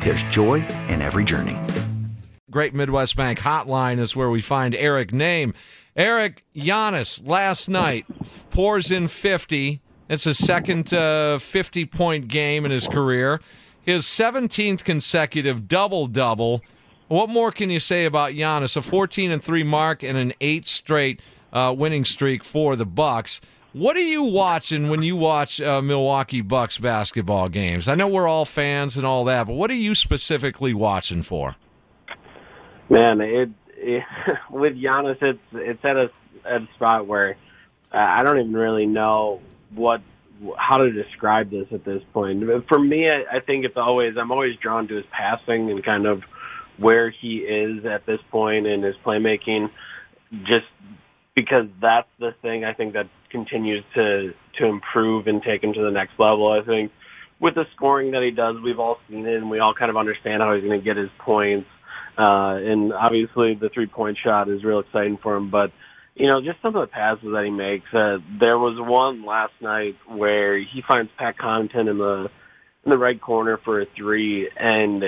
there's joy in every journey. Great Midwest Bank hotline is where we find Eric Nehm. Eric Giannis last night pours in 50. It's his second uh, 50 point game in his career. His 17th consecutive double double. What more can you say about Giannis? A 14 and 3 mark and an 8 straight uh, winning streak for the Bucks. What are you watching when you watch uh, Milwaukee Bucks basketball games? I know we're all fans and all that, but what are you specifically watching for? Man, it, it with Giannis, it's it's at a at a spot where uh, I don't even really know what how to describe this at this point. For me, I, I think it's always I'm always drawn to his passing and kind of where he is at this point in his playmaking, just because that's the thing I think that continues to to improve and take him to the next level. I think with the scoring that he does, we've all seen it and we all kind of understand how he's going to get his points. Uh, and obviously the three point shot is real exciting for him, but you know, just some of the passes that he makes. Uh, there was one last night where he finds Pat Connaughton in the in the right corner for a three, and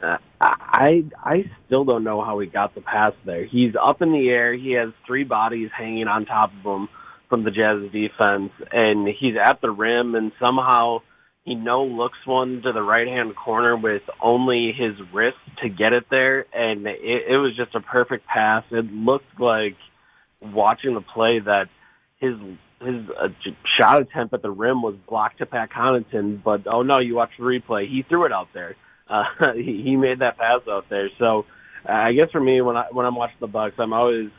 uh, I I still don't know how he got the pass there. He's up in the air. He has three bodies hanging on top of him from the Jazz defense, and he's at the rim, and somehow he no looks one to the right hand corner with only his wrist to get it there, and it, it was just a perfect pass. It looked like watching the play that his his uh, shot attempt at the rim was blocked to Pat Connaughton, but oh no, you watch the replay, he threw it out there. Uh, he, he made that pass out there. So uh, I guess for me, when I when I'm watching the Bucks, I'm always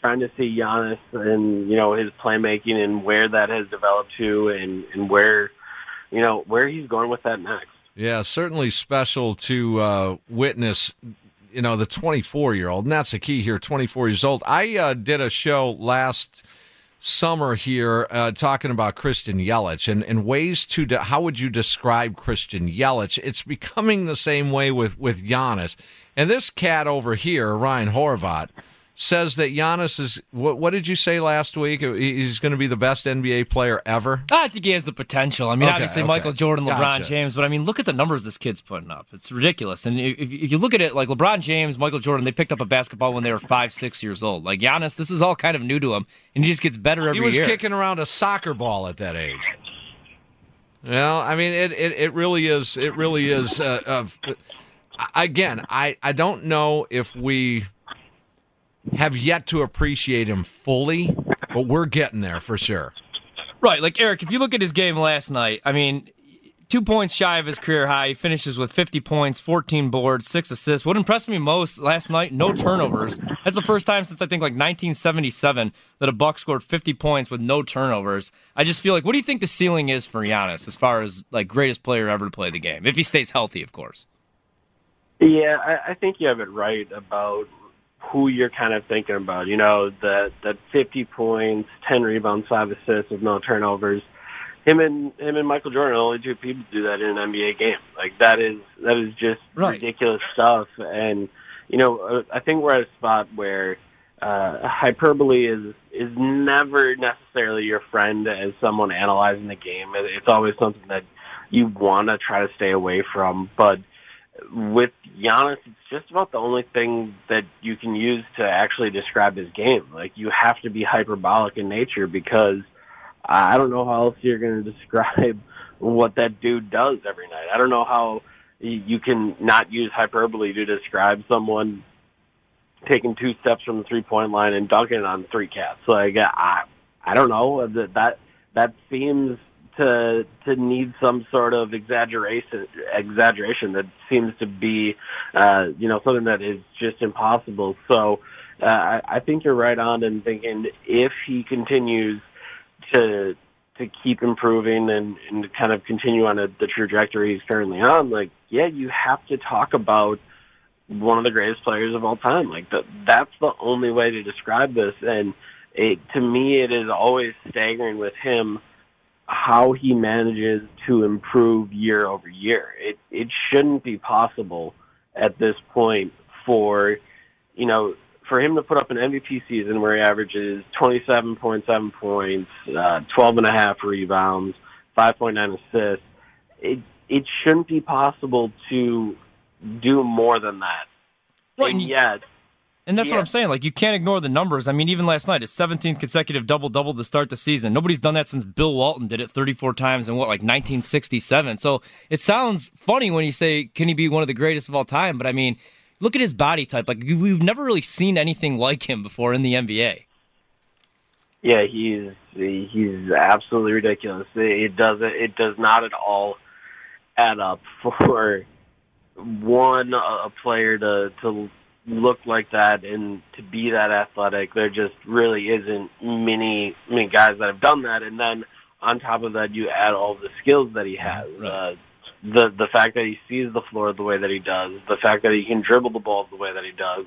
trying to see Giannis and you know his playmaking and where that has developed to, and and where you know where he's going with that next. Yeah, certainly special to uh, witness. You know the 24 year old, and that's the key here. 24 years old. I uh, did a show last summer here uh, talking about Christian Yelich and, and ways to de- how would you describe Christian Yelich? It's becoming the same way with with Giannis, and this cat over here, Ryan Horvat says that Giannis is what, what did you say last week? He's going to be the best NBA player ever. I think he has the potential. I mean, okay, obviously okay. Michael Jordan, LeBron gotcha. James, but I mean, look at the numbers this kid's putting up. It's ridiculous. And if, if, you look at it, like LeBron James, Michael Jordan, they picked up a basketball when they were five, six years old. Like Giannis, this is all kind of new to him, and he just gets better every year. He was year. kicking around a soccer ball at that age. Well, I mean, it, it, it really is. It really is. Uh, uh, again, I, I don't know if we have yet to appreciate him fully, but we're getting there for sure. Right. Like, Eric, if you look at his game last night, I mean, two points shy of his career high. He finishes with 50 points, 14 boards, six assists. What impressed me most last night, no turnovers. That's the first time since I think like 1977 that a Buck scored 50 points with no turnovers. I just feel like, what do you think the ceiling is for Giannis as far as like greatest player ever to play the game? If he stays healthy, of course. Yeah, I, I think you have it right about who you're kind of thinking about. You know, that that 50 points, 10 rebounds, five assists with no turnovers. Him and him and Michael Jordan are the only two people do that in an NBA game. Like that is that is just right. ridiculous stuff. And you know, uh, I think we're at a spot where uh, hyperbole is is never necessarily your friend as someone analyzing the game. It's always something that you want to try to stay away from, but with Giannis, it's just about the only thing that you can use to actually describe his game. Like you have to be hyperbolic in nature because I don't know how else you're going to describe what that dude does every night. I don't know how you can not use hyperbole to describe someone taking two steps from the three point line and dunking on three cats. Like I, I don't know that that that seems to to need some sort of exaggeration. Exaggeration that seems to be, uh, you know, something that is just impossible. So. Uh, I, I think you're right on in thinking if he continues to to keep improving and, and kind of continue on a, the trajectory he's currently on, like yeah, you have to talk about one of the greatest players of all time. Like the, that's the only way to describe this. And it, to me, it is always staggering with him how he manages to improve year over year. It it shouldn't be possible at this point for you know for him to put up an MVP season where he averages 27.7 points, uh, 12 and a half rebounds, 5.9 assists, it it shouldn't be possible to do more than that. Right, and yet, and that's Yeah. what I'm saying. Like you can't ignore the numbers. I mean, even last night, his 17th consecutive double double to start the season. Nobody's done that since Bill Walton did it 34 times in what like 1967. So it sounds funny when you say, "Can he be one of the greatest of all time?" But I mean, look at his body type. Like we've never really seen anything like him before in the NBA. yeah, he's he's absolutely ridiculous. It doesn't it does not at all add up for one a player to to look like that and to be that athletic. There just really isn't many many guys that have done that. And then on top of that, you add all the skills that he has. Right. Uh, the the fact that he sees the floor the way that he does, the fact that he can dribble the ball the way that he does,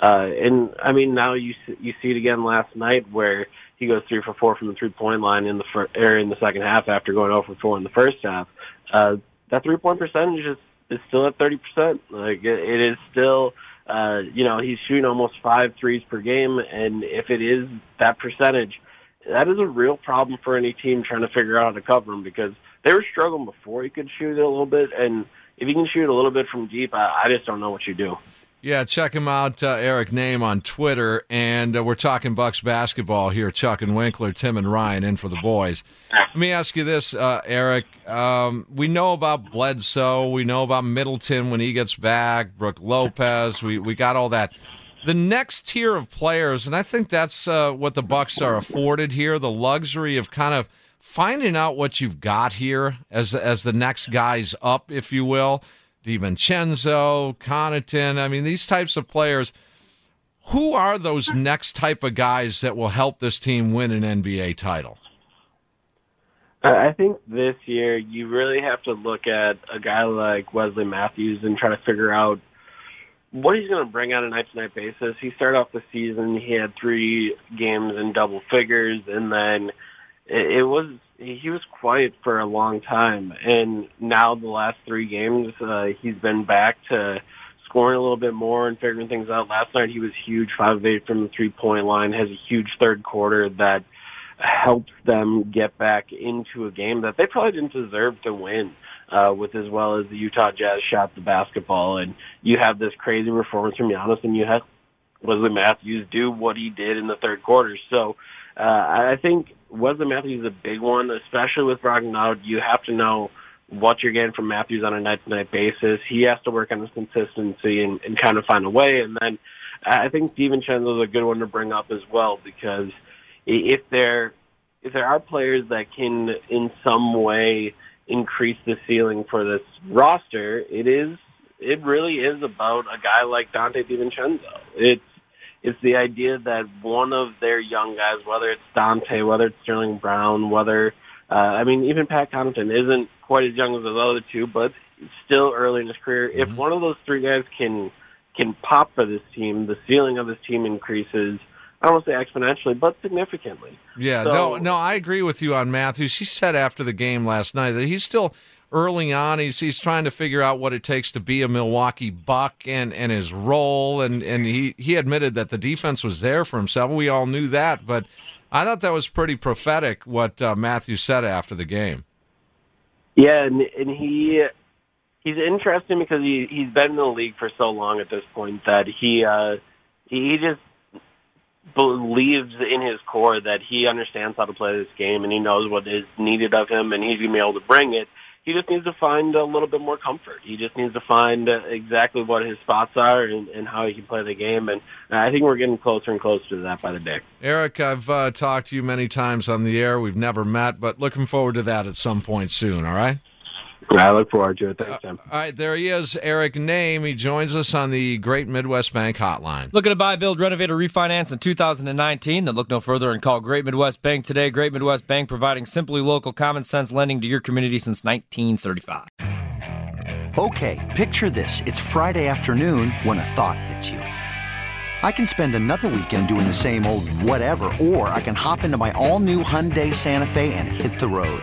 uh, and I mean now you see- you see it again last night where he goes three for four from the three point line in the fir- or in the second half after going over for four in the first half. Uh, that three point percentage is is still at thirty percent. Like it, it is still. Uh, you know, he's shooting almost five threes per game, and if it is that percentage, that is a real problem for any team trying to figure out how to cover him because they were struggling before he could shoot a little bit, and if he can shoot a little bit from deep, I, I just don't know what you do. Yeah, check him out, uh, Eric Nehm on Twitter, and uh, we're talking Bucks basketball here. Chuck and Winkler, Tim and Ryan, in for the boys. Let me ask you this, uh, Eric. Um, we know about Bledsoe. We know about Middleton when he gets back. Brook Lopez. We we got all that. The next tier of players, and I think that's uh, what the Bucks are afforded here: the luxury of kind of finding out what you've got here as as the next guys up, if you will. DiVincenzo, Connaughton. I mean, these types of players. Who are those next type of guys that will help this team win an NBA title? I think this year you really have to look at a guy like Wesley Matthews and try to figure out what he's going to bring on a night-to-night basis. He started off the season, he had three games in double figures, and then it was he was quiet for a long time. And now the last three games, uh, he's been back to scoring a little bit more and figuring things out. Last night he was huge, five of eight from the three-point line, has a huge third quarter that helps them get back into a game that they probably didn't deserve to win. Uh, with as well as the Utah Jazz shot the basketball, and you have this crazy performance from Giannis, and you have Wesley Matthews do what he did in the third quarter. So uh, I think Wesley Matthews is a big one, especially with Brogdon. You have to know what you're getting from Matthews on a night-to-night basis. He has to work on his consistency and, and kind of find a way. And then I think Steven DiVincenzo is a good one to bring up as well because if there if there are players that can in some way increase the ceiling for this roster, it is it really is about a guy like Donte DiVincenzo. It's it's the idea that one of their young guys, whether it's Donte, whether it's Sterling Brown, whether uh, I mean even Pat Connaughton isn't quite as young as those other two, but still early in his career. If one of those three guys can can pop for this team, the ceiling of this team increases. I don't want to say exponentially, but significantly. Yeah, So- no, no, I agree with you on Matthews. He said after the game last night that he's still early on. He's he's trying to figure out what it takes to be a Milwaukee Buck and, and his role. And, and he, he admitted that the defense was there for himself. We all knew that, but I thought that was pretty prophetic what uh, Matthews said after the game. Yeah, and, and he he's interesting because he he's been in the league for so long at this point that he uh he just believes in his core that he understands how to play this game and he knows what is needed of him and he's gonna be able to bring it. He just needs to find a little bit more comfort. He just needs to find uh, exactly what his spots are and, and how he can play the game. And I think we're getting closer and closer to that by the day. Eric, I've uh, talked to you many times on the air. We've never met, but looking forward to that at some point soon. All right. I look forward to it. Thanks, uh, Tim. All right, there he is, Eric Nehm. He joins us on the Great Midwest Bank Hotline. Looking to buy, build, renovate, or refinance in 2019? Then look no further and call Great Midwest Bank today. Great Midwest Bank providing simply local, common sense lending to your community since 1935. Okay, picture this. It's Friday afternoon when a thought hits you. I can spend another weekend doing the same old whatever, or I can hop into my all new Hyundai Santa Fe and hit the road.